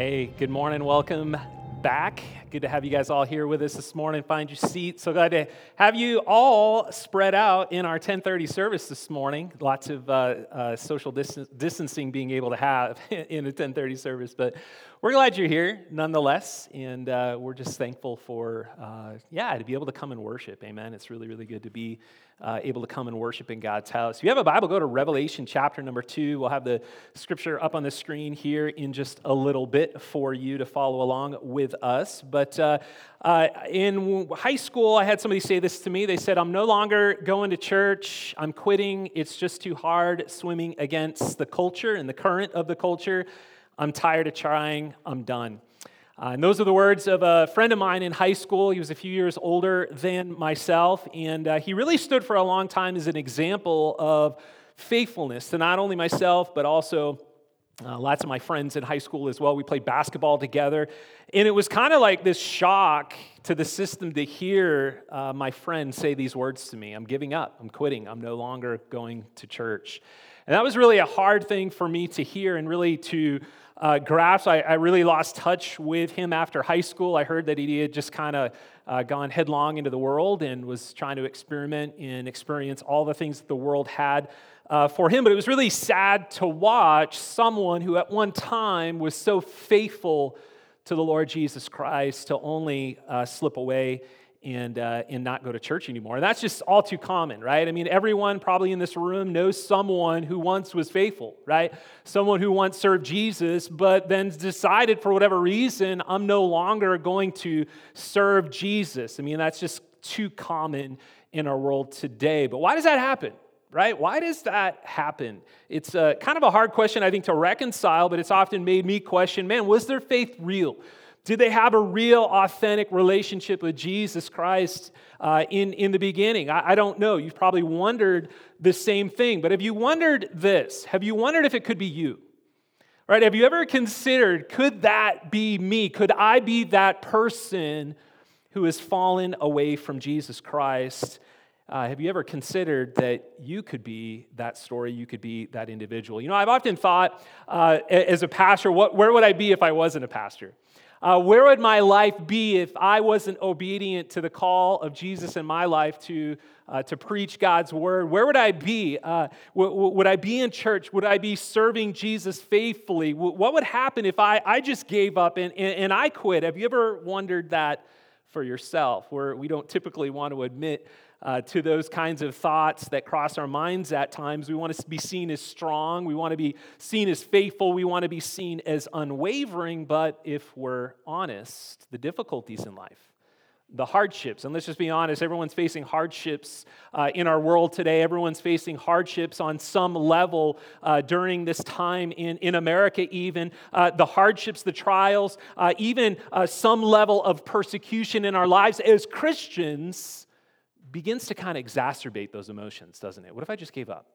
Hey, good morning. Welcome back. Good to have you guys all here with us this morning. Find your seat. So glad to have you all spread out in our 1030 service this morning. Lots of uh, uh, social distancing being able to have in a 1030 service, but we're glad you're here nonetheless, and uh, we're just thankful for, uh, yeah, to be able to come and worship. Amen. It's really, really good to be uh, able to come and worship in God's house. If you have a Bible, go to Revelation chapter number two. We'll have the scripture up on the screen here in just a little bit for you to follow along with us. But uh, uh, in high school, I had somebody say this to me. They said, I'm no longer going to church. I'm quitting. It's just too hard swimming against the culture and the current of the culture. I'm tired of trying. I'm done. Uh, and those are the words of a friend of mine in high school. He was a few years older than myself, and uh, he really stood for a long time as an example of faithfulness to not only myself, but also uh, lots of my friends in high school as well. We played basketball together. And it was kind of like this shock to the system to hear uh, my friend say these words to me I'm giving up, I'm quitting, I'm no longer going to church. And that was really a hard thing for me to hear and really to uh. I, I, really lost touch with him after high school. I heard that he had just kind of uh, gone headlong into the world and was trying to experiment and experience all the things that the world had uh, for him. But it was really sad to watch someone who at one time was so faithful to the Lord Jesus Christ to only uh, slip away and, uh, and not go to church anymore. That's just all too common, right? I mean, everyone probably in this room knows someone who once was faithful, right? Someone who once served Jesus, but then decided for whatever reason, I'm no longer going to serve Jesus. I mean, that's just too common in our world today. But why does that happen? Right? Why does that happen? It's a, kind of a hard question, I think, to reconcile, but it's often made me question man, was their faith real? Did they have a real, authentic relationship with Jesus Christ uh, in, in the beginning? I, I don't know. You've probably wondered the same thing. But have you wondered this? Have you wondered if it could be you? Right? Have you ever considered, could that be me? Could I be that person who has fallen away from Jesus Christ? Uh, have you ever considered that you could be that story? You could be that individual? You know, I've often thought uh, as a pastor, what, where would I be if I wasn't a pastor? Uh, where would my life be if I wasn't obedient to the call of Jesus in my life to, uh, to preach God's word? Where would I be? Uh, w- w- would I be in church? Would I be serving Jesus faithfully? W- what would happen if I, I just gave up and, and, and I quit? Have you ever wondered that for yourself? Where we don't typically want to admit uh, to those kinds of thoughts that cross our minds at times. We want to be seen as strong. We want to be seen as faithful. We want to be seen as unwavering. But if we're honest, the difficulties in life, the hardships, and let's just be honest, everyone's facing hardships uh, in our world today. Everyone's facing hardships on some level uh, during this time in, in America, even. Uh, the hardships, the trials, uh, even uh, some level of persecution in our lives as Christians begins to kind of exacerbate those emotions, doesn't it? What if I just gave up?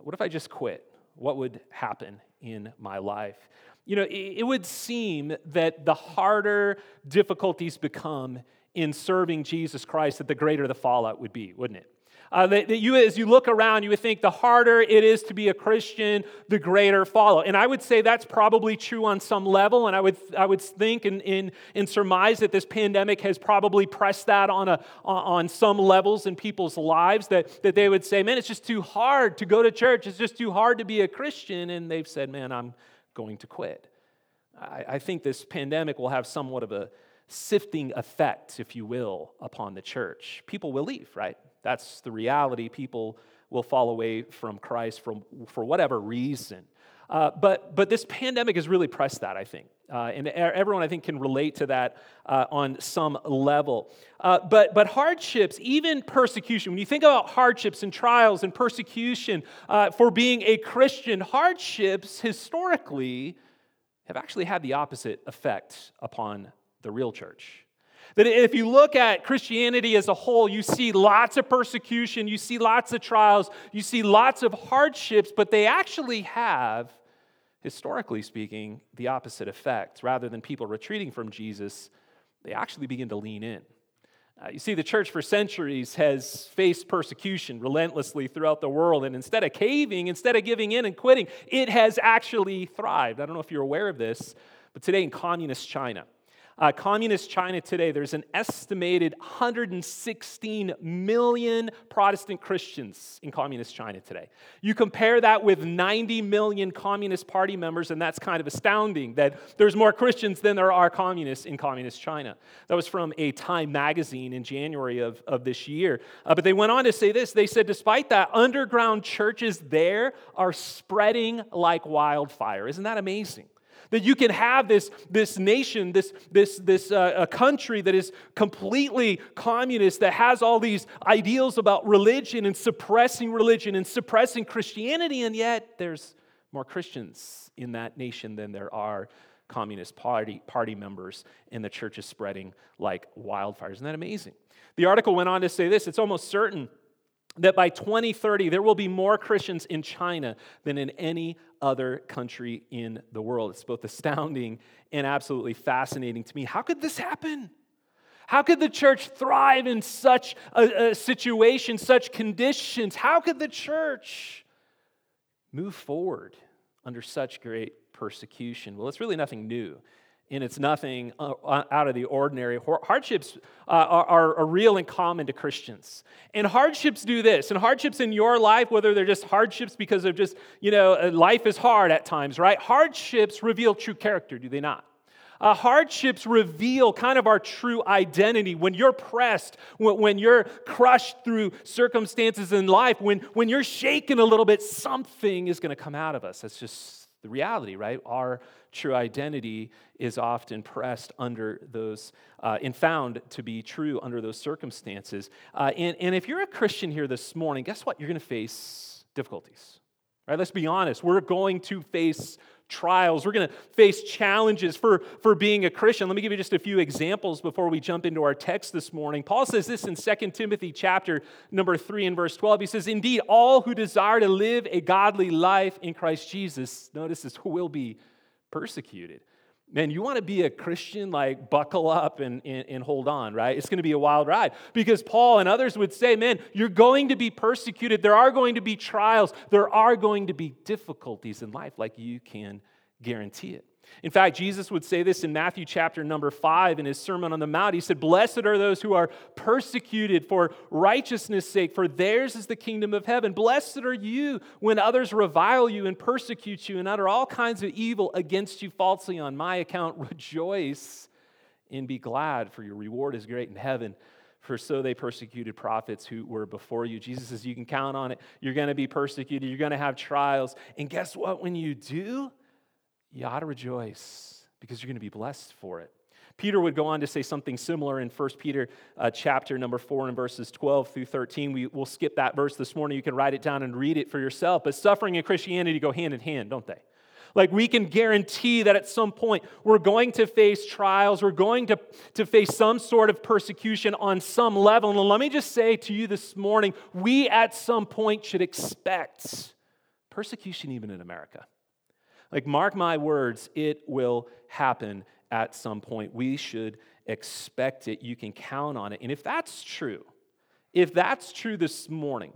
What if I just quit? What would happen in my life? You know, it, would seem that the harder difficulties become in serving Jesus Christ, that the greater the fallout would be, wouldn't it? Uh, that, that, you, as you look around, you would think the harder it is to be a Christian, the greater follow. And I would say that's probably true on some level. And I would, I would think and, and, and surmise that this pandemic has probably pressed that on, a, on some levels in people's lives, that, that they would say, man, it's just too hard to go to church. It's just too hard to be a Christian. And they've said, man, I'm going to quit. I, I think this pandemic will have somewhat of a sifting effect, if you will, upon the church. People will leave, right? That's the reality. People will fall away from Christ for, for whatever reason. Uh, but, but this pandemic has really pressed that, I think. Uh, and everyone, I think, can relate to that uh, on some level. Uh, but, but hardships, even persecution, when you think about hardships and trials and persecution uh, for being a Christian, hardships historically have actually had the opposite effect upon the real church. That if you look at Christianity as a whole, you see lots of persecution, you see lots of trials, you see lots of hardships, but they actually have, historically speaking, the opposite effect. Rather than people retreating from Jesus, they actually begin to lean in. Uh, you see, the church for centuries has faced persecution relentlessly throughout the world, and instead of caving, instead of giving in and quitting, it has actually thrived. I don't know if you're aware of this, but today in communist China. Uh, communist China today, there's an estimated 116 million Protestant Christians in communist China today. You compare that with 90 million Communist Party members, and that's kind of astounding that there's more Christians than there are communists in communist China. That was from a Time magazine in January of, of this year. Uh, but they went on to say this they said, despite that, underground churches there are spreading like wildfire. Isn't that amazing? That you can have this, this nation, this, this, this uh, a country that is completely communist, that has all these ideals about religion and suppressing religion and suppressing Christianity, and yet there's more Christians in that nation than there are Communist Party, party members, and the church is spreading like wildfire. Isn't that amazing? The article went on to say this it's almost certain that by 2030, there will be more Christians in China than in any other country in the world. It's both astounding and absolutely fascinating to me. How could this happen? How could the church thrive in such a, a situation, such conditions? How could the church move forward under such great persecution? Well, it's really nothing new and it's nothing uh, uh, out of the ordinary. Hardships uh, are, are, real and common to Christians. And hardships do this. And hardships in your life, whether they're just hardships because of just, you know, life is hard at times, right? Hardships reveal true character, do they not? Uh, hardships reveal kind of our true identity. When you're pressed, when, when, you're crushed through circumstances in life, when, when you're shaken a little bit, something is going to come out of us. That's just the reality, right? Our true identity is often pressed under those uh, and found to be true under those circumstances. Uh, and, and if you're a Christian here this morning, guess what? You're going to face difficulties. Right? Let's be honest. We're going to face trials. We're going to face challenges for, for being a Christian. Let me give you just a few examples before we jump into our text this morning. Paul says this in 2 Timothy chapter number 3 and verse 12. He says, Indeed, all who desire to live a godly life in Christ Jesus, notice this, will be persecuted. Man, you want to be a Christian, like buckle up and, and, and hold on, right? It's going to be a wild ride. Because Paul and others would say, man, you're going to be persecuted. There are going to be trials. There are going to be difficulties in life, like you can guarantee it. In fact, Jesus would say this in Matthew chapter number five in his Sermon on the Mount. He said, Blessed are those who are persecuted for righteousness' sake, for theirs is the kingdom of heaven. Blessed are you when others revile you and persecute you and utter all kinds of evil against you falsely on my account. Rejoice and be glad, for your reward is great in heaven. For so they persecuted prophets who were before you. Jesus says, You can count on it. You're going to be persecuted. You're going to have trials. And guess what? When you do, you ought to rejoice because you're going to be blessed for it. Peter would go on to say something similar in 1 Peter uh, chapter number 4 and verses 12 through 13. We, will skip that verse this morning. You can write it down and read it for yourself. But suffering and Christianity go hand in hand, don't they? Like we can guarantee that at some point we're going to face trials, we're going to, to face some sort of persecution on some level. And let me just say to you this morning, we at some point should expect persecution even in America. Like, mark my words, it will happen at some point. We should expect it. You can count on it. And if that's true, if that's true this morning,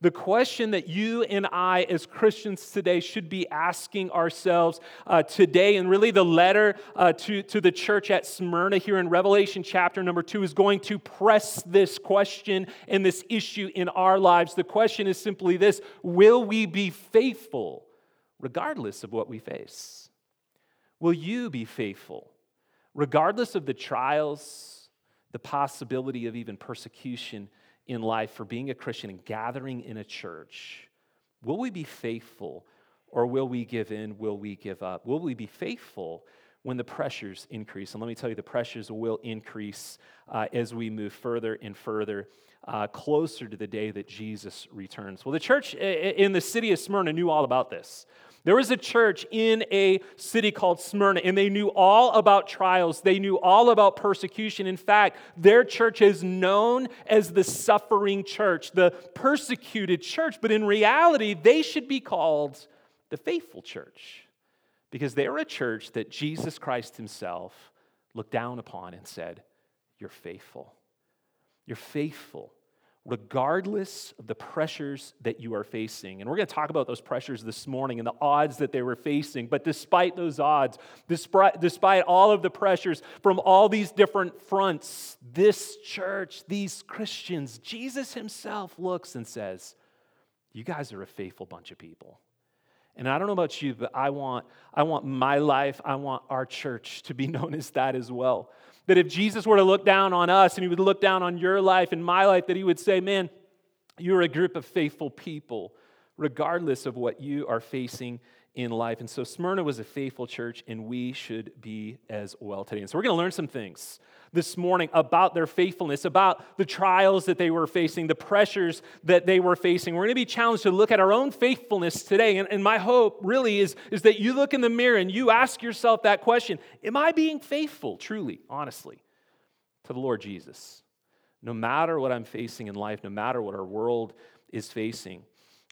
the question that you and I, as Christians today, should be asking ourselves uh, today, and really the letter uh, to, to the church at Smyrna here in Revelation chapter number two is going to press this question and this issue in our lives. The question is simply this Will we be faithful regardless of what we face? Will you be faithful, regardless of the trials, the possibility of even persecution in life for being a Christian and gathering in a church? Will we be faithful or will we give in? Will we give up? Will we be faithful when the pressures increase? And let me tell you, the pressures will increase uh, as we move further and further uh, closer to the day that Jesus returns. Well, the church in the city of Smyrna knew all about this. There was a church in a city called Smyrna, and they knew all about trials. They knew all about persecution. In fact, their church is known as the suffering church, the persecuted church. But in reality, they should be called the faithful church because they are a church that Jesus Christ Himself looked down upon and said, You're faithful. You're faithful regardless of the pressures that you are facing. And we're going to talk about those pressures this morning and the odds that they were facing. But despite those odds, despite, despite all of the pressures from all these different fronts, this church, these Christians, Jesus himself looks and says, You guys are a faithful bunch of people. And I don't know about you, but I want, I want my life, I want our church to be known as that as well. That if Jesus were to look down on us and he would look down on your life and my life, that he would say, Man, you're a group of faithful people, regardless of what you are facing in life. And so Smyrna was a faithful church, and we should be as well today. And so we're going to learn some things this morning about their faithfulness, about the trials that they were facing, the pressures that they were facing. We're going to be challenged to look at our own faithfulness today. And, and my hope really is, is that you look in the mirror and you ask yourself that question Am I being faithful, truly, honestly, to the Lord Jesus? No matter what I'm facing in life, no matter what our world is facing,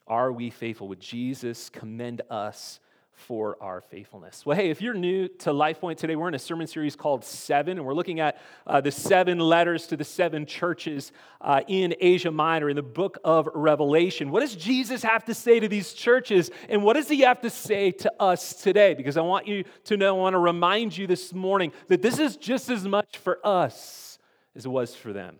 are we faithful? Would Jesus commend us for our faithfulness. Well, hey, if you're new to LifePoint today, we're in a sermon series called Seven, and we're looking at uh, the seven letters to the seven churches uh, in Asia Minor in the book of Revelation. What does Jesus have to say to these churches, and what does he have to say to us today? Because I want you to know, I want to remind you this morning that this is just as much for us as it was for them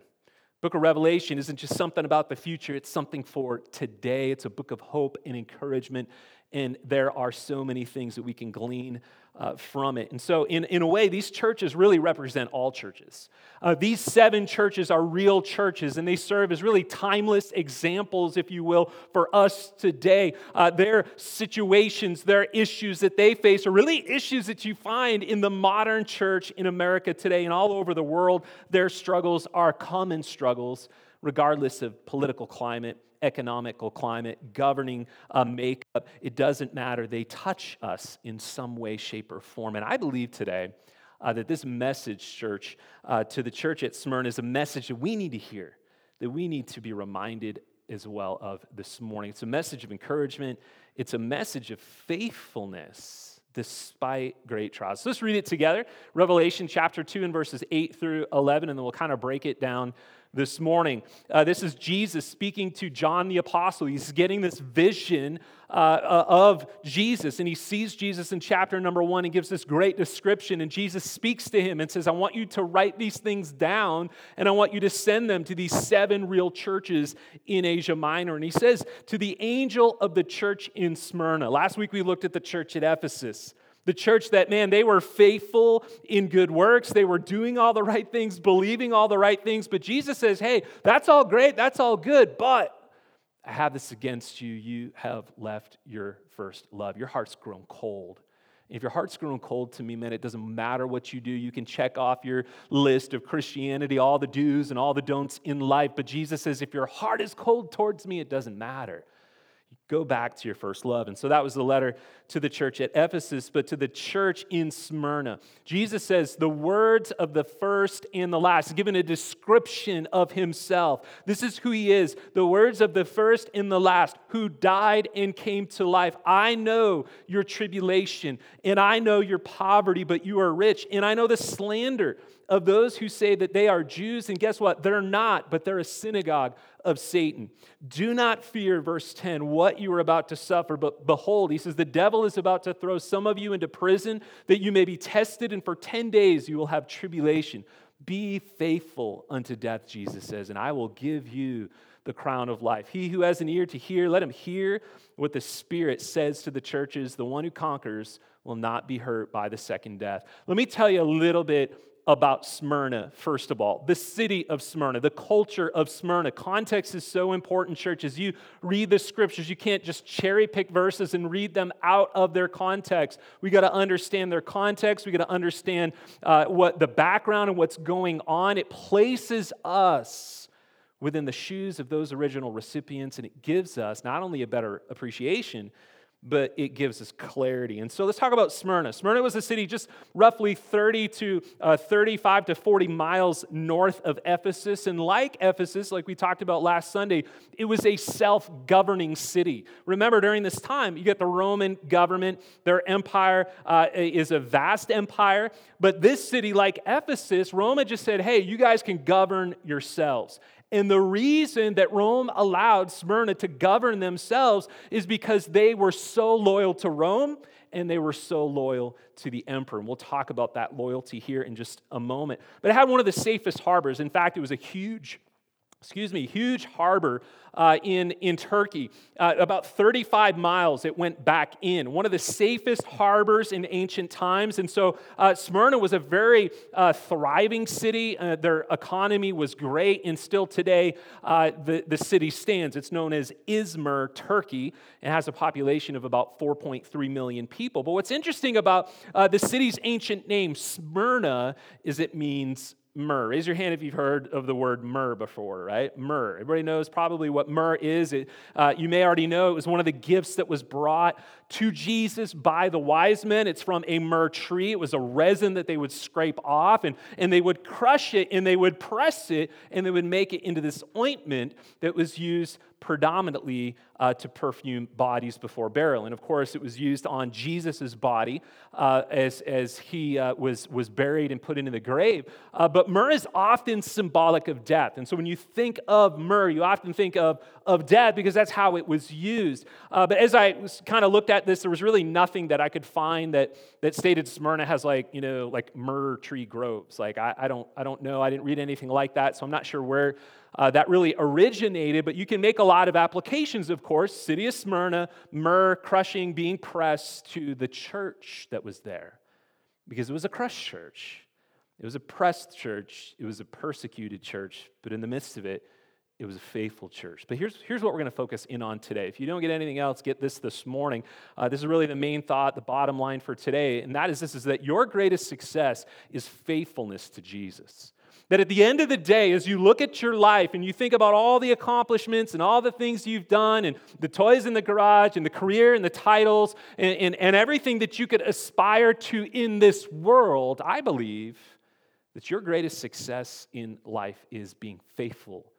book of revelation isn't just something about the future it's something for today it's a book of hope and encouragement and there are so many things that we can glean uh, from it. And so, in, in a way, these churches really represent all churches. Uh, these seven churches are real churches, and they serve as really timeless examples, if you will, for us today. Uh, their situations, their issues that they face are really issues that you find in the modern church in America today and all over the world. Their struggles are common struggles, regardless of political climate economical climate, governing uh, makeup, it doesn't matter. They touch us in some way, shape, or form. And I believe today uh, that this message, church, uh, to the church at Smyrna is a message that we need to hear, that we need to be reminded as well of this morning. It's a message of encouragement, it's a message of faithfulness despite great trials. So let's read it together. Revelation chapter 2 and verses 8 through 11, and then we'll kind of break it down this morning. Uh, this is Jesus speaking to John the Apostle. He's getting this vision uh, uh, of Jesus, and he sees Jesus in chapter number one and gives this great description. And Jesus speaks to him and says, I want you to write these things down, and I want you to send them to these seven real churches in Asia Minor. And he says, To the angel of the church in Smyrna. Last week we looked at the church at Ephesus. The church that, man, they were faithful in good works. They were doing all the right things, believing all the right things. But Jesus says, hey, that's all great. That's all good. But I have this against you. You have left your first love. Your heart's grown cold. If your heart's grown cold to me, man, it doesn't matter what you do. You can check off your list of Christianity, all the do's and all the don'ts in life. But Jesus says, if your heart is cold towards me, it doesn't matter. Go back to your first love. And so that was the letter to the church at Ephesus, but to the church in Smyrna. Jesus says, the words of the first and the last, given a description of himself. This is who he is. The words of the first and the last, who died and came to life. I know your tribulation, and I know your poverty, but you are rich. And I know the slander of those who say that they are Jews, and guess what? They're not, but they're a synagogue of Satan. Do not fear, verse 10, what you are about to suffer, but behold, he says, the devil is about to throw some of you into prison that you may be tested, and for 10 days you will have tribulation. Be faithful unto death, Jesus says, and I will give you the crown of life. He who has an ear to hear, let him hear what the Spirit says to the churches. The one who conquers will not be hurt by the second death. Let me tell you a little bit about Smyrna, first of all, the city of Smyrna, the culture of Smyrna. Context is so important, church. As you read the scriptures, you can't just cherry pick verses and read them out of their context. We got to understand their context. We got to understand uh, what the background and what's going on. It places us within the shoes of those original recipients, and it gives us not only a better appreciation, but it gives us clarity. And so let's talk about Smyrna. Smyrna was a city just roughly 30 to uh, 35 to 40 miles north of Ephesus. And like Ephesus, like we talked about last Sunday, it was a self governing city. Remember, during this time, you get the Roman government, their empire uh, is a vast empire. But this city, like Ephesus, Rome just said, hey, you guys can govern yourselves. And the reason that Rome allowed Smyrna to govern themselves is because they were so loyal to Rome and they were so loyal to the emperor. And we'll talk about that loyalty here in just a moment. But it had one of the safest harbors. In fact, it was a huge excuse me, huge harbor uh, in, in Turkey. Uh, about 35 miles it went back in, one of the safest harbors in ancient times. And so uh, Smyrna was a very uh, thriving city. Uh, their economy was great, and still today uh, the, the city stands. It's known as Izmir, Turkey. It has a population of about 4.3 million people. But what's interesting about the city's ancient name, Smyrna, is it means myrrh. Raise your hand if you've heard of the word myrrh before, right? Myrrh. Everybody knows probably what myrrh is. It, uh, you may already know it was one of the gifts that was brought to Jesus by the wise men. It's from a myrrh tree. It was a resin that they would scrape off and, and they would crush it and they would press it and they would make it into this ointment that was used predominantly uh, to perfume bodies before burial. And of course, it was used on Jesus' body uh, as, as he uh, was, was buried and put into the grave. Uh, but myrrh is often symbolic of death. And so when you think of myrrh, you often think of, of death because that's how it was used. Uh, but as I kind of looked at this, there was really nothing that I could find that, that stated Smyrna has like, you know, like myrrh tree groves. Like, I, I, don't, I don't know. I didn't read anything like that. So I'm not sure where uh, that really originated, but you can make a lot of applications, of course. City of Smyrna, myrrh crushing, being pressed to the church that was there because it was a crushed church. It was a pressed church. It was a persecuted church. But in the midst of it, it was a faithful church. But here's, here's what we're going to focus in on today. If you don't get anything else, get this this morning. Uh, this is really the main thought, the bottom line for today. And that is this is that your greatest success is faithfulness to Jesus. That at the end of the day, as you look at your life and you think about all the accomplishments and all the things you've done and the toys in the garage and the career and the titles and, and, and everything that you could aspire to in this world, I believe that your greatest success in life is being faithful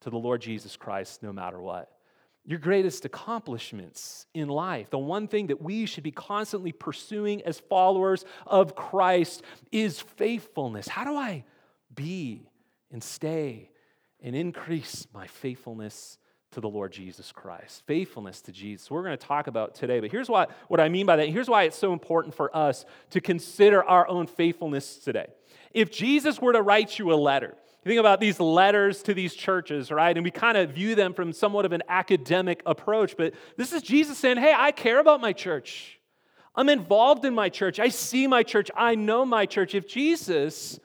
to the Lord Jesus Christ no matter what your greatest accomplishments in life, the one thing that we should be constantly pursuing as followers of Christ is faithfulness. How do I be and stay and increase my faithfulness to the Lord Jesus Christ. Faithfulness to Jesus. We're going to talk about today, but here's what, what I mean by that. Here's why it's so important for us to consider our own faithfulness today. If Jesus were to write you a letter, you think about these letters to these churches, right? And we kind of view them from somewhat of an academic approach, but this is Jesus saying, Hey, I care about my church. I'm involved in my church. I see my church. I know my church. If Jesus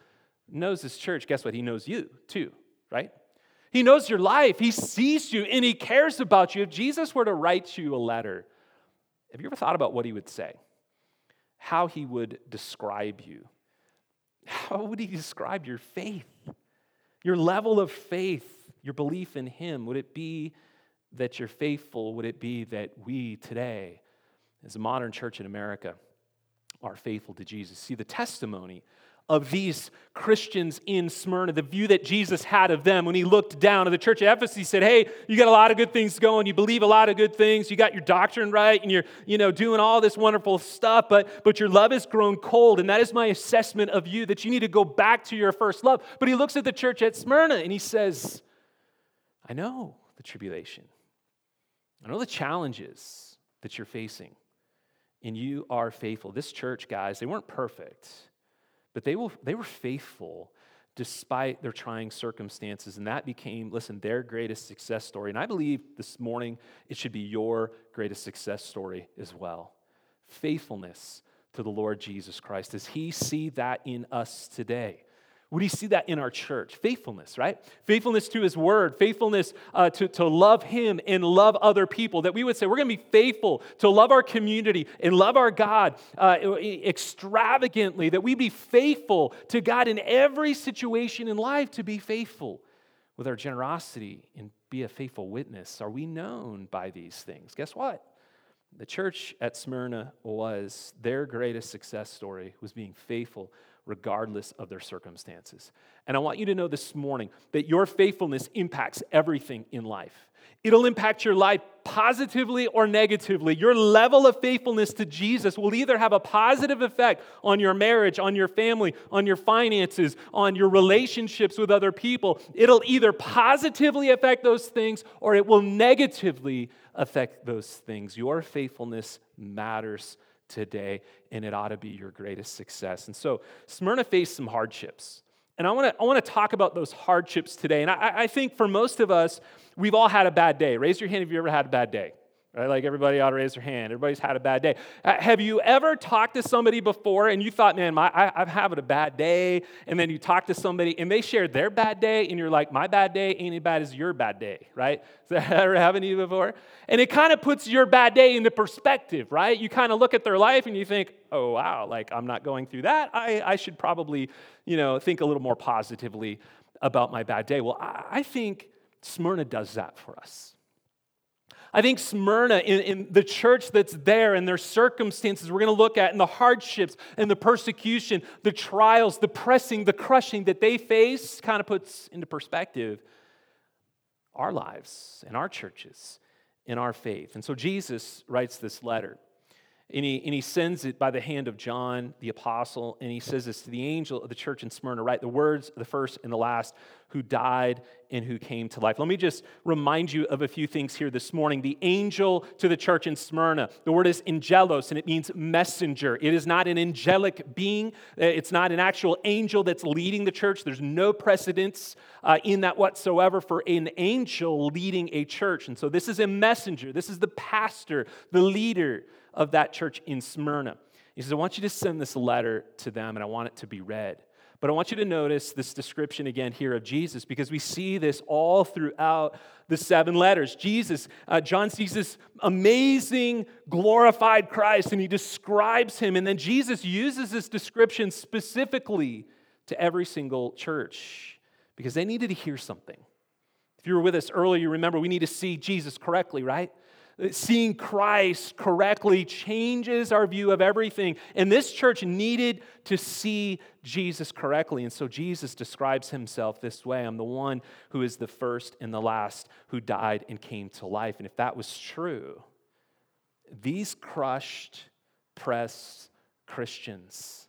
knows his church, guess what? He knows you too, right? He knows your life. He sees you and he cares about you. If Jesus were to write you a letter, have you ever thought about what he would say? How he would describe you? How would he describe your faith? Your level of faith, your belief in him? Would it be that you're faithful? Would it be that we today, as a modern church in America, are faithful to Jesus? See, the testimony of these Christians in Smyrna, the view that Jesus had of them when he looked down at the church at Ephesus. He said, Hey, you got a lot of good things going. You believe a lot of good things. You got your doctrine right, and you're you know, doing all this wonderful stuff, but, but your love has grown cold. And that is my assessment of you that you need to go back to your first love. But he looks at the church at Smyrna and he says, I know the tribulation, I know the challenges that you're facing, and you are faithful. This church, guys, they weren't perfect. But they, will, they were faithful despite their trying circumstances. And that became, listen, their greatest success story. And I believe this morning it should be your greatest success story as well. Faithfulness to the Lord Jesus Christ. Does He see that in us today? He see that in our church? Faithfulness, right? Faithfulness to his word, faithfulness uh, to, to love him and love other people. That we would say we're going to be faithful to love our community and love our God uh, extravagantly. That we be faithful to God in every situation in life, to be faithful with our generosity and be a faithful witness. Are we known by these things? Guess what? The church at Smyrna was their greatest success story was being faithful regardless of their circumstances. And I want you to know this morning that your faithfulness impacts everything in life. It'll impact your life positively or negatively. Your level of faithfulness to Jesus will either have a positive effect on your marriage, on your family, on your finances, on your relationships with other people. It'll either positively affect those things or it will negatively affect those things. Your faithfulness matters today, and it ought to be your greatest success. And so, Smyrna faced some hardships. And I want to I wanna talk about those hardships today. And I, I think for most of us, we've all had a bad day. Raise your hand if you ever had a bad day. Right? Like everybody ought to raise their hand. Everybody's had a bad day. Uh, have you ever talked to somebody before and you thought, man, my, I, am having a bad day? And then you talk to somebody and they share their bad day and you're like, my bad day ain't as bad as your bad day, right? Has that ever happened to you before? And it kind of puts your bad day into perspective, right? You kind of look at their life and you think, oh, wow, like I'm not going through that. I, I should probably, you know, think a little more positively about my bad day. Well, I, I think Smyrna does that for us. I think Smyrna, in, in, the church that's there and their circumstances, we're going to look at, and the hardships and the persecution, the trials, the pressing, the crushing that they face, kind of puts into perspective our lives and our churches in our faith. And so Jesus writes this letter. And he, and he sends it by the hand of John the apostle, and he says this to the angel of the church in Smyrna, right? The words, the first and the last, who died and who came to life. Let me just remind you of a few things here this morning. The angel to the church in Smyrna, the word is angelos, and it means messenger. It is not an angelic being, uh, it's not an actual angel that's leading the church. There's no precedence uh, in that whatsoever for an angel leading a church. And so this is a messenger, this is the pastor, the leader of that church in Smyrna. He says, I want you to send this letter to them and I want it to be read. But I want you to notice this description again here of Jesus because we see this all throughout the seven letters. Jesus, uh, John sees this amazing, glorified Christ and he describes him. And then Jesus uses this description specifically to every single church because they needed to hear something. If you were with us earlier, you remember we need to see Jesus correctly, right? Seeing Christ correctly changes our view of everything. And this church needed to see Jesus correctly. And so Jesus describes himself this way I'm the one who is the first and the last who died and came to life. And if that was true, these crushed, pressed Christians,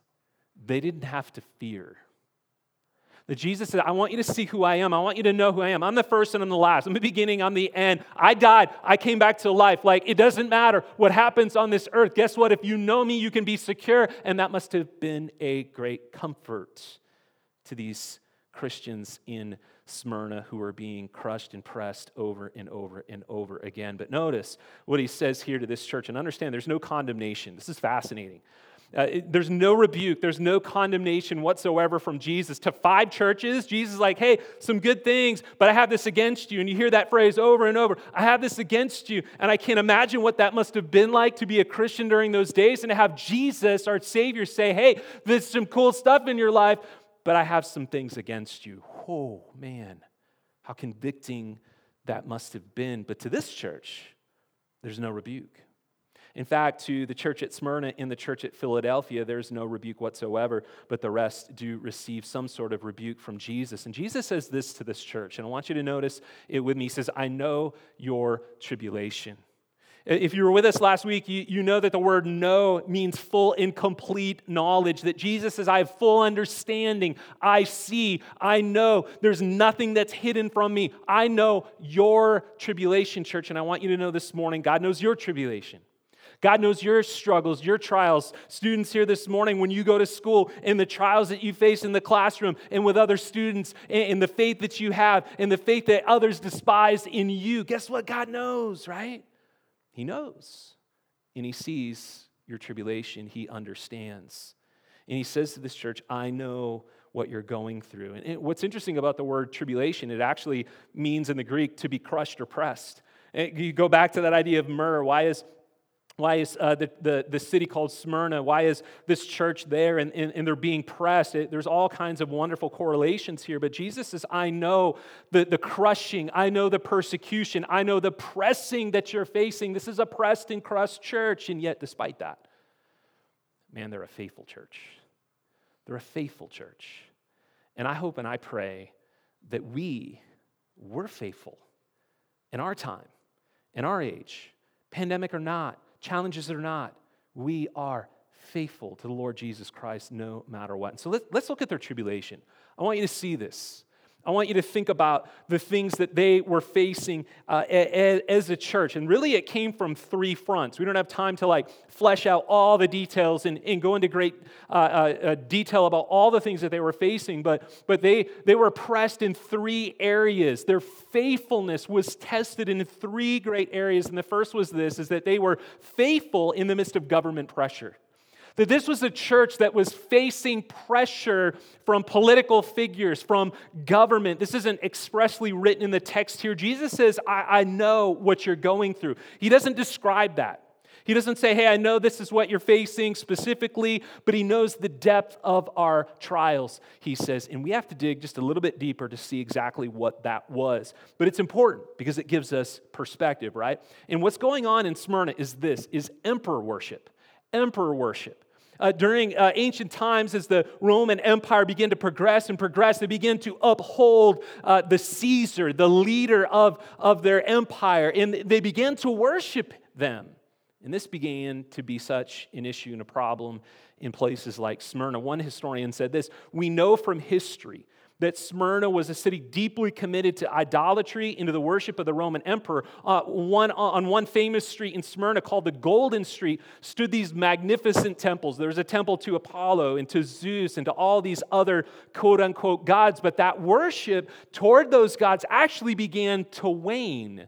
they didn't have to fear that Jesus said, I want you to see who I am. I want you to know who I am. I'm the first and I'm the last. I'm the beginning, I'm the end. I died, I came back to life. Like, it doesn't matter what happens on this earth. Guess what? If you know me, you can be secure. And that must have been a great comfort to these Christians in Smyrna who are being crushed and pressed over and over and over again. But notice what he says here to this church and understand there's no condemnation. This is fascinating. Uh, it, there's no rebuke, there's no condemnation whatsoever from Jesus. To five churches, Jesus is like, hey, some good things, but I have this against you. And you hear that phrase over and over I have this against you. And I can't imagine what that must have been like to be a Christian during those days and to have Jesus, our Savior, say, hey, there's some cool stuff in your life, but I have some things against you. Oh, man, how convicting that must have been. But to this church, there's no rebuke. In fact, to the church at Smyrna and the church at Philadelphia, there's no rebuke whatsoever, but the rest do receive some sort of rebuke from Jesus. And Jesus says this to this church, and I want you to notice it with me. He says, I know your tribulation. If you were with us last week, you, you know that the word know means full and complete knowledge. That Jesus says, I have full understanding. I see. I know. There's nothing that's hidden from me. I know your tribulation, church. And I want you to know this morning God knows your tribulation. God knows your struggles, your trials. Students here this morning, when you go to school and the trials that you face in the classroom and with other students and the faith that you have and the faith that others despise in you, guess what? God knows, right? He knows. And He sees your tribulation, He understands. And He says to this church, I know what you're going through. And what's interesting about the word tribulation, it actually means in the Greek to be crushed or pressed. You go back to that idea of myrrh. Why is why is uh, the, the, the city called Smyrna? Why is this church there and, and, and they're being pressed? It, there's all kinds of wonderful correlations here. But Jesus says, I know the, the crushing, I know the persecution, I know the pressing that you're facing. This is a pressed and crushed church. And yet, despite that, man, they're a faithful church. They're a faithful church. And I hope and I pray that we were faithful in our time, in our age, pandemic or not, challenges or not, we are faithful to the Lord Jesus Christ no matter what. And so let, us look at their tribulation. I want you to see this. I want you to think about the things that they were facing uh, as a church. And really, it came from three fronts. We don't have time to like flesh out all the details and, and go into great uh, uh, uh, detail about all the things that they were facing, but, but they, they were pressed in three areas. Their faithfulness was tested in three great areas. And the first was this, is that they were faithful in the midst of government pressure. That this was a church that was facing pressure from political figures, from government. This isn't expressly written in the text here. Jesus says, I, I know what you're going through. He doesn't describe that. He doesn't say, Hey, I know this is what you're facing specifically, but he knows the depth of our trials, he says. And we have to dig just a little bit deeper to see exactly what that was. But it's important because it gives us perspective, right? And what's going on in Smyrna is this is emperor worship emperor worship. Uh, during uh, ancient times, as the Roman Empire began to progress and progress, they began to uphold uh, the Caesar, the leader of, of their empire, and they began to worship them. And this began to be such an issue and a problem in places like Smyrna. One historian said this We know from history that Smyrna was a city deeply committed to idolatry into the worship of the Roman emperor. Uh, one, on one famous street in Smyrna called the Golden Street stood these magnificent temples. There was a temple to Apollo and to Zeus and to all these other quote unquote gods, but that worship toward those gods actually began to wane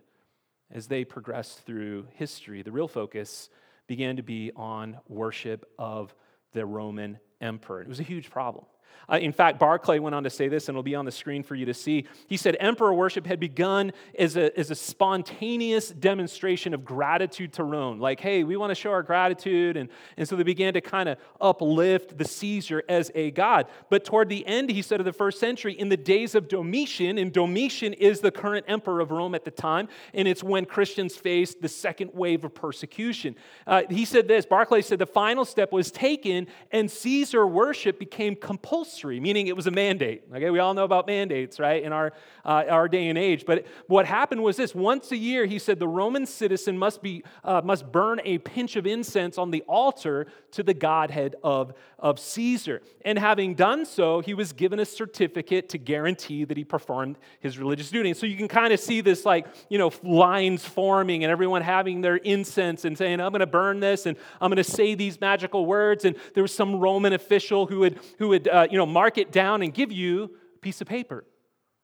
as they progressed through history. The real focus began to be on worship of the Roman emperor. It was a huge problem. Uh, in fact, Barclay went on to say this, and it'll be on the screen for you to see. He said, Emperor worship had begun as a, as a spontaneous demonstration of gratitude to Rome. Like, hey, we want to show our gratitude. And, and so they began to kind of uplift the Caesar as a god. But toward the end, he said, of the first century, in the days of Domitian, and Domitian is the current emperor of Rome at the time, and it's when Christians faced the second wave of persecution. Uh, he said this Barclay said, the final step was taken, and Caesar worship became compulsory compulsory, meaning it was a mandate. Okay, we all know about mandates, right, in our, uh, our day and age. But what happened was this once a year, he said the Roman citizen must, be, uh, must burn a pinch of incense on the altar to the Godhead of, of Caesar. And having done so, he was given a certificate to guarantee that he performed his religious duty. And so you can kind of see this, like, you know, lines forming and everyone having their incense and saying, I'm going to burn this and I'm going to say these magical words. And there was some Roman official who would, who would uh, you know, mark it down and give you a piece of paper.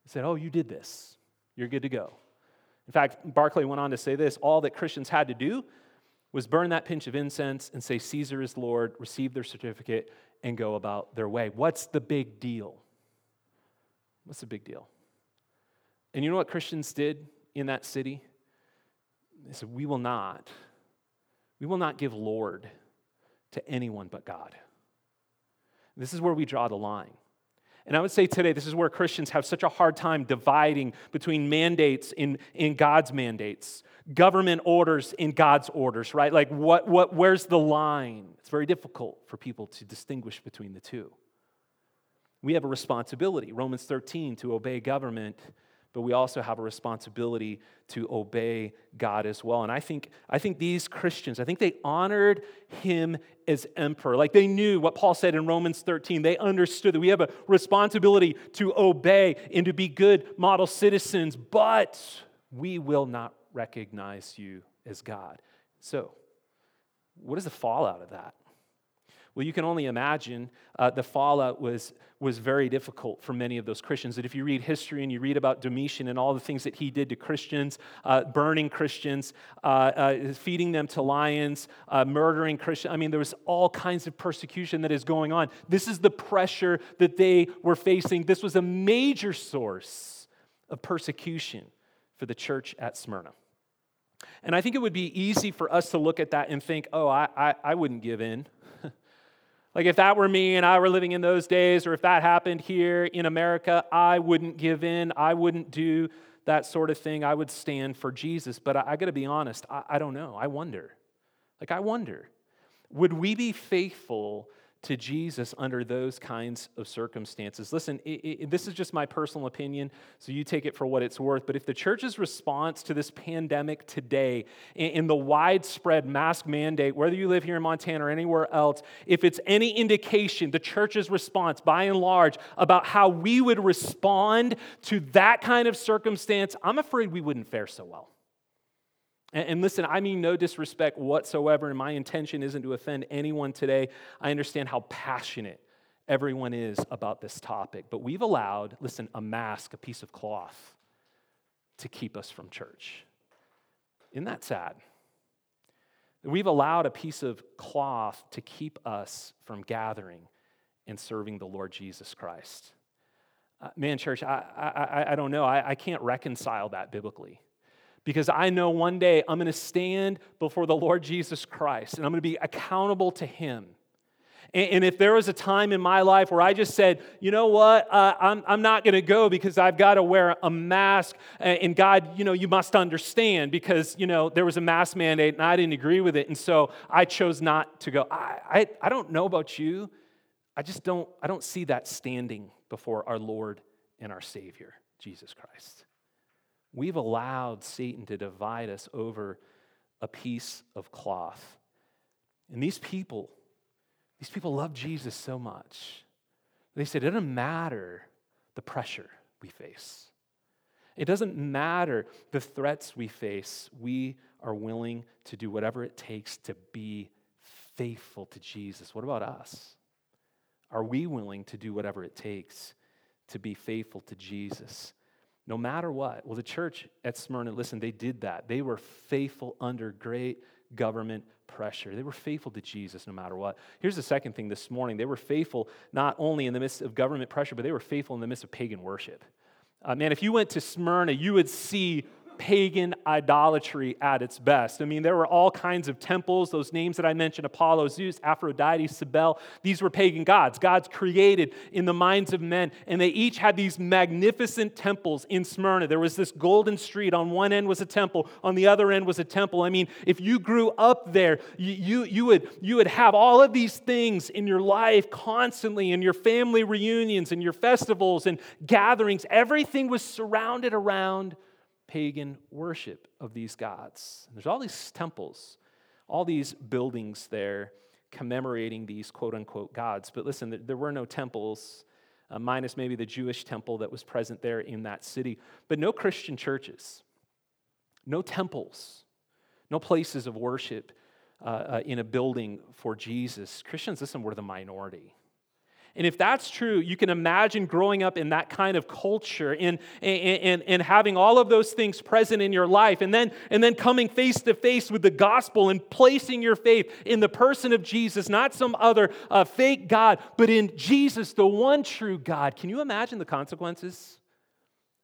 He said, Oh, you did this. You're good to go. In fact, Barclay went on to say this all that Christians had to do was burn that pinch of incense and say, Caesar is Lord, receive their certificate, and go about their way. What's the big deal? What's the big deal? And you know what Christians did in that city? They said, We will not, we will not give Lord to anyone but God. This is where we draw the line. And I would say today, this is where Christians have such a hard time dividing between mandates in, in God's mandates, government orders in God's orders, right? Like, what, what, where's the line? It's very difficult for people to distinguish between the two. We have a responsibility, Romans 13, to obey government but we also have a responsibility to obey God as well. And I think, I think these Christians, I think they honored him as emperor. Like they knew what Paul said in Romans 13. They understood that we have a responsibility to obey and to be good model citizens, but we will not recognize you as God. So, what is the fallout of that? Well, you can only imagine uh, the fallout was, was very difficult for many of those Christians. That if you read history and you read about Domitian and all the things that he did to Christians, uh, burning Christians, uh, uh feeding them to lions, uh, murdering Christians, I mean, there was all kinds of persecution that is going on. This is the pressure that they were facing. This was a major source of persecution for the church at Smyrna. And I think it would be easy for us to look at that and think, oh, I, I, I wouldn't give in. Like, if that were me and I were living in those days, or if that happened here in America, I wouldn't give in. I wouldn't do that sort of thing. I would stand for Jesus. But I, I got to be honest, I, I don't know. I wonder. Like, I wonder. Would we be faithful to Jesus under those kinds of circumstances. Listen, it, it, this is just my personal opinion, so you take it for what it's worth. But if the church's response to this pandemic today, in, in the widespread mask mandate, whether you live here in Montana or anywhere else, if it's any indication, the church's response, by and large, about how we would respond to that kind of circumstance, I'm afraid we wouldn't fare so well. And, listen, I mean no disrespect whatsoever, and my intention isn't to offend anyone today. I understand how passionate everyone is about this topic, but we've allowed, listen, a mask, a piece of cloth, to keep us from church. Isn't that sad? We've allowed a piece of cloth to keep us from gathering and serving the Lord Jesus Christ. Uh, man, church, I, I, I don't know. I, I can't reconcile that biblically because I know one day I'm going to stand before the Lord Jesus Christ and I'm going to be accountable to Him. And, if there was a time in my life where I just said, you know what, uh, I'm, I'm not going to go because I've got to wear a mask, and God, you know, you must understand because, you know, there was a mask mandate and I didn't agree with it. And so I chose not to go. I, I, I don't know about you. I just don't, I don't see that standing before our Lord and our Savior, Jesus Christ. We've allowed Satan to divide us over a piece of cloth. And these people, these people love Jesus so much. They said, it doesn't matter the pressure we face. It doesn't matter the threats we face. We are willing to do whatever it takes to be faithful to Jesus. What about us? Are we willing to do whatever it takes to be faithful to Jesus? No matter what. Well, the church at Smyrna, listen, they did that. They were faithful under great government pressure. They were faithful to Jesus no matter what. Here's the second thing this morning they were faithful not only in the midst of government pressure, but they were faithful in the midst of pagan worship. Uh, man, if you went to Smyrna, you would see pagan idolatry at its best. I mean, there were all kinds of temples, those names that I mentioned Apollo, Zeus, Aphrodite, Cybele. These were pagan gods, gods created in the minds of men. And they each had these magnificent temples in Smyrna. There was this golden street. On one end was a temple, on the other end was a temple. I mean, if you grew up there, you, you, you, would, you would have all of these things in your life constantly, in your family reunions, and your festivals and gatherings. Everything was surrounded around pagan worship of these gods. And there's all these temples, all these buildings there commemorating these quote unquote gods. But listen, there were no temples, uh, minus maybe the Jewish temple that was present there in that city, but no Christian churches, no temples, no places of worship uh, uh, in a building for Jesus. Christians, listen, were the minority. And if that's true, you can imagine growing up in that kind of culture and, and, and, having all of those things present in your life, and then, and then coming face to face with the gospel and placing your faith in the person of Jesus, not some other uh, fake God, but in Jesus, the one true God. Can you imagine the consequences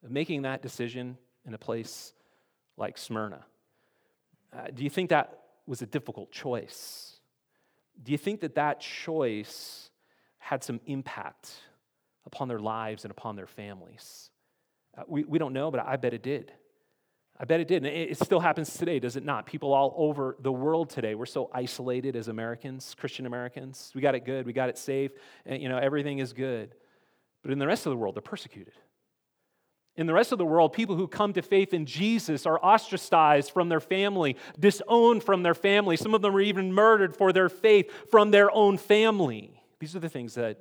of making that decision in a place like Smyrna? Uh, do you think that was a difficult choice? Do you think that that choice had some impact upon their lives and upon their families? Uh, we, we don't know, but I bet it did. I bet it did. And it, it still happens today, does it not? People all over the world today, we're so isolated as Americans, Christian Americans. We got it good, we got it safe, and you know, everything is good. But in the rest of the world, they're persecuted. In the rest of the world, people who come to faith in Jesus are ostracized from their family, disowned from their family. Some of them are even murdered for their faith from their own family. These are the things that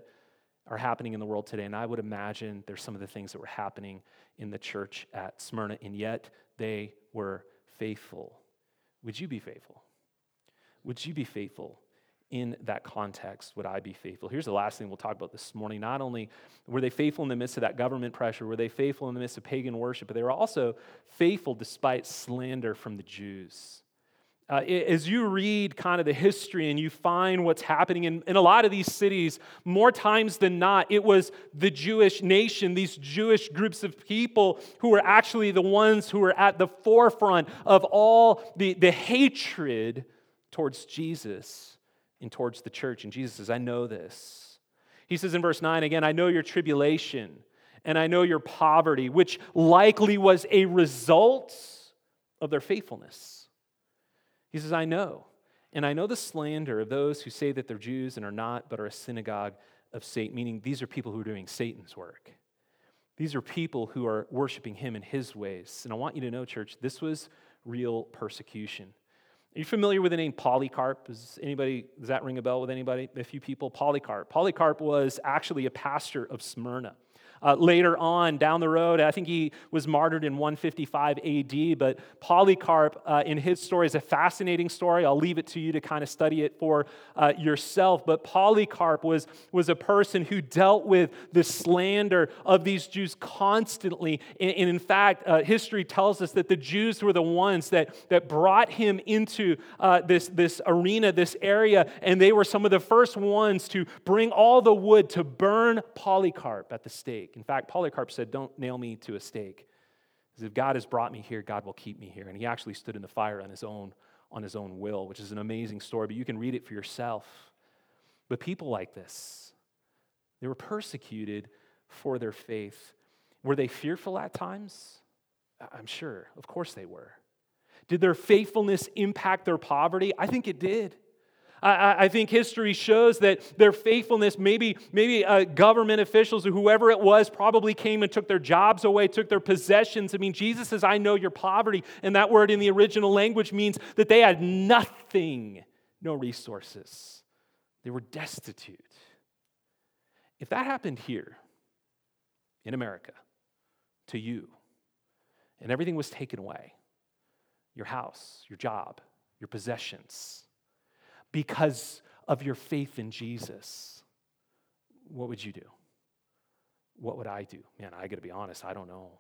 are happening in the world today. And I would imagine there's some of the things that were happening in the church at Smyrna, and yet they were faithful. Would you be faithful? Would you be faithful in that context? Would I be faithful? Here's the last thing we'll talk about this morning. Not only were they faithful in the midst of that government pressure, were they faithful in the midst of pagan worship, but they were also faithful despite slander from the Jews. Uh, as you read kind of the history and you find what's happening in, in a lot of these cities, more times than not, it was the Jewish nation, these Jewish groups of people who were actually the ones who were at the forefront of all the, the hatred towards Jesus and towards the church. And Jesus says, I know this. He says in verse 9 again, I know your tribulation and I know your poverty, which likely was a result of their faithfulness. He says, I know. And I know the slander of those who say that they're Jews and are not, but are a synagogue of Satan, meaning these are people who are doing Satan's work. These are people who are worshiping him in his ways. And I want you to know, church, this was real persecution. Are you familiar with the name Polycarp? Does anybody does that ring a bell with anybody? A few people. Polycarp. Polycarp was actually a pastor of Smyrna. Uh, later on down the road, I think he was martyred in 155 AD, but Polycarp uh, in his story is a fascinating story. I'll leave it to you to kind of study it for uh, yourself. But Polycarp was, was a person who dealt with the slander of these Jews constantly. And, and in fact, uh, history tells us that the Jews were the ones that, that brought him into uh, this, this arena, this area, and they were some of the first ones to bring all the wood to burn Polycarp at the stake. In fact, Polycarp said, Don't nail me to a stake. Because if God has brought me here, God will keep me here. And he actually stood in the fire on his own, on his own will, which is an amazing story, but you can read it for yourself. But people like this, they were persecuted for their faith. Were they fearful at times? I'm sure. Of course they were. Did their faithfulness impact their poverty? I think it did. I, I think history shows that their faithfulness, maybe, maybe uh, government officials or whoever it was, probably came and took their jobs away, took their possessions. I mean, Jesus says, I know your poverty. And that word in the original language means that they had nothing, no resources. They were destitute. If that happened here in America to you, and everything was taken away your house, your job, your possessions because of your faith in Jesus, what would you do? What would I do? Man, I got to be honest, I don't know.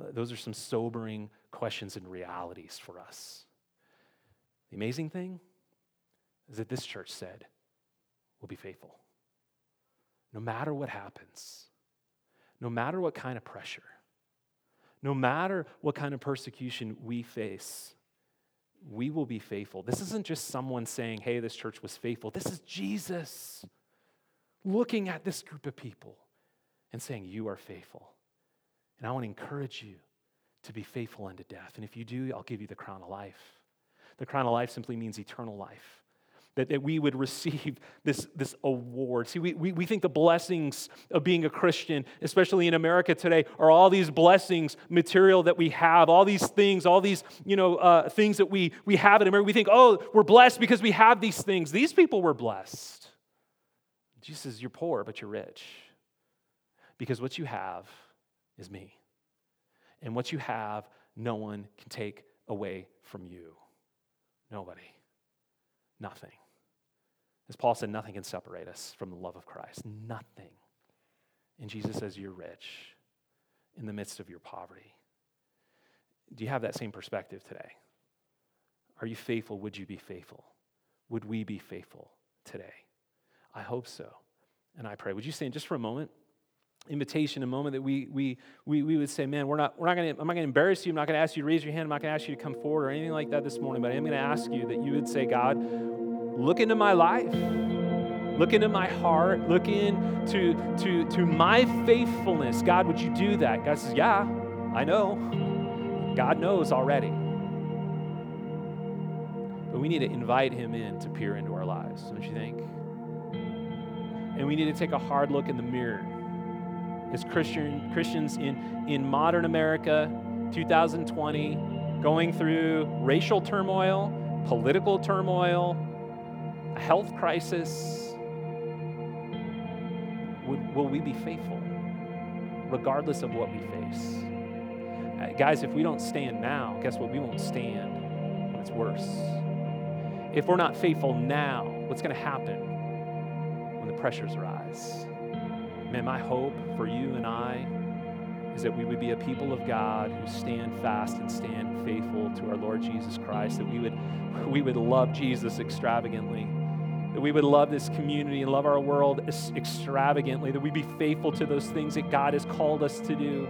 Uh, those are some sobering questions and realities for us. The amazing thing is that this church said, we'll be faithful. No matter what happens, no matter what kind of pressure, no matter what kind of persecution we face, we will be faithful. This isn't just someone saying, hey, this church was faithful. This is Jesus looking at this group of people and saying, you are faithful. And I want to encourage you to be faithful unto death. And if you do, I'll give you the crown of life. The crown of life simply means eternal life that, that we would receive this, this award. See, we, we, we think the blessings of being a Christian, especially in America today, are all these blessings, material that we have, all these things, all these you know, uh, things that we, we have in America. We think, oh, we're blessed because we have these things. These people were blessed. Jesus says, you're poor, but you're rich. Because what you have is me. And what you have, no one can take away from you. Nobody. Nothing. As Paul said, nothing can separate us from the love of Christ. Nothing. And Jesus says, You're rich in the midst of your poverty. Do you have that same perspective today? Are you faithful? Would you be faithful? Would we be faithful today? I hope so. And I pray. Would you stand just for a moment? Invitation, a moment that we, we, we, we would say, man, we're not, we're not gonna, I'm not going to embarrass you. I'm not going to ask you to raise your hand. I'm not going to ask you to come forward or anything like that this morning, but I am going to ask you that you would say, God, look into my life. Look into my heart. Look into to, to my faithfulness. God, would you do that? God says, Yeah, I know. God knows already. But we need to invite him in to peer into our lives, don't you think? And we need to take a hard look in the mirror. As Christian, Christians in, in modern America, 2020, going through racial turmoil, political turmoil, a health crisis, would, will we be faithful regardless of what we face? Uh, guys, if we don't stand now, guess what? We won't stand when it's worse. If we're not faithful now, what's going to happen when the pressures rise? Man, my hope for you and I is that we would be a people of God who stand fast and stand faithful to our Lord Jesus Christ, that we would, we would love Jesus extravagantly that we would love this community and love our world extravagantly, that we be faithful to those things that God has called us to do,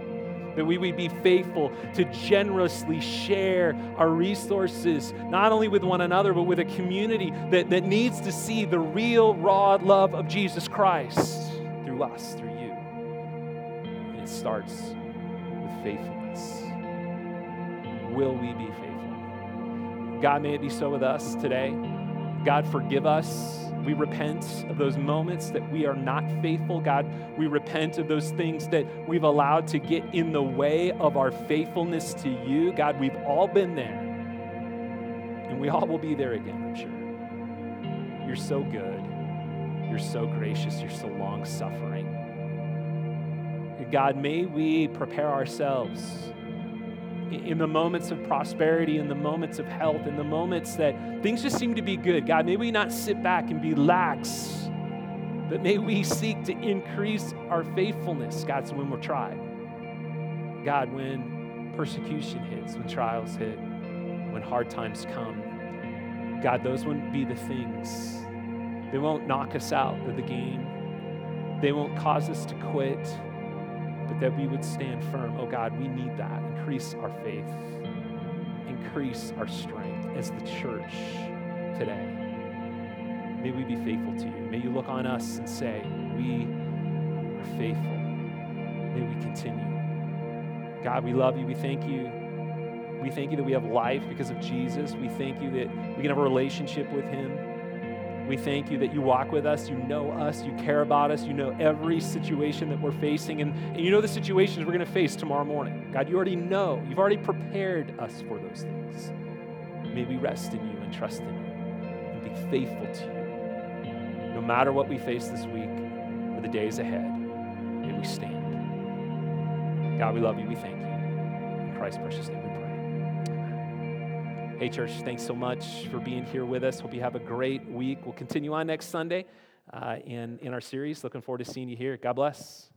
that we would be faithful to generously share our resources, not only with one another, but with a community that, that needs to see the real, raw love of Jesus Christ through us, through you. And it starts with faithfulness. Will we be faithful? God, may it be so with us today. God, forgive us. We repent of those moments that we are not faithful. God, we repent of those things that we've allowed to get in the way of our faithfulness to you. God, we've all been there. And we all will be there again, I'm sure. You're so good. You're so gracious. You're so long suffering. God, may we prepare ourselves in the moments of prosperity, in the moments of health, in the moments that things just seem to be good. God, may we not sit back and be lax, but may we seek to increase our faithfulness, God, so when we're tried. God, when persecution hits, when trials hit, when hard times come, God, those wouldn't be the things. They won't knock us out of the game. They won't cause us to quit that we would stand firm. Oh God, we need that. Increase our faith, increase our strength as the church today. May we be faithful to you. May you look on us and say, We are faithful. May we continue. God, we love you. We thank you. We thank you that we have life because of Jesus. We thank you that we can have a relationship with him. We thank you that you walk with us, you know us, you care about us, you know every situation that we're facing, and, and you know the situations we're going to face tomorrow morning. God, you already know. You've already prepared us for those things. May we rest in you and trust in you and be faithful to you. No matter what we face this week or the days ahead, may we stand. God, we love you. We thank you. In Christ's precious name we pray. Hey, church, thanks so much for being here with us. Hope you have a great week. We'll continue on next Sunday uh, in, in our series. Looking forward to seeing you here. God bless.